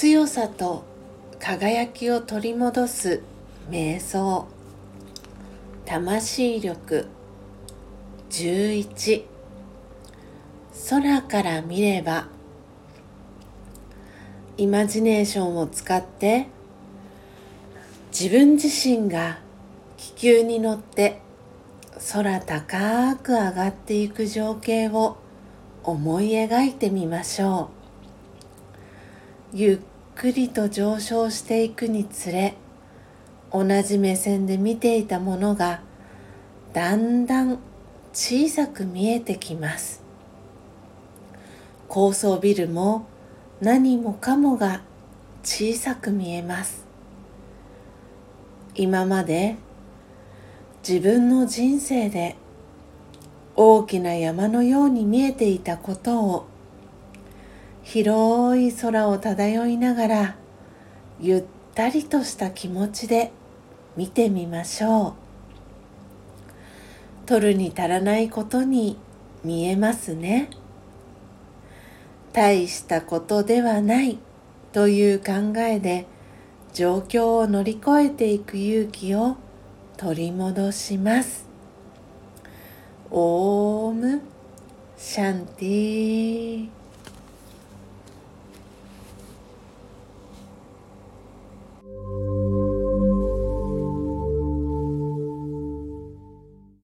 強さと輝きを取り戻す瞑想。魂力。11空から見れば。イマジネーションを使って。自分自身が気球に乗って。空高く上がっていく情景を思い描いてみましょう。ゆっくりと上昇していくにつれ同じ目線で見ていたものがだんだん小さく見えてきます。高層ビルも何もかもが小さく見えます。今まで自分の人生で大きな山のように見えていたことを広い空を漂いながらゆったりとした気持ちで見てみましょう。取るに足らないことに見えますね。大したことではないという考えで状況を乗り越えていく勇気を取り戻します。オームシャンティー。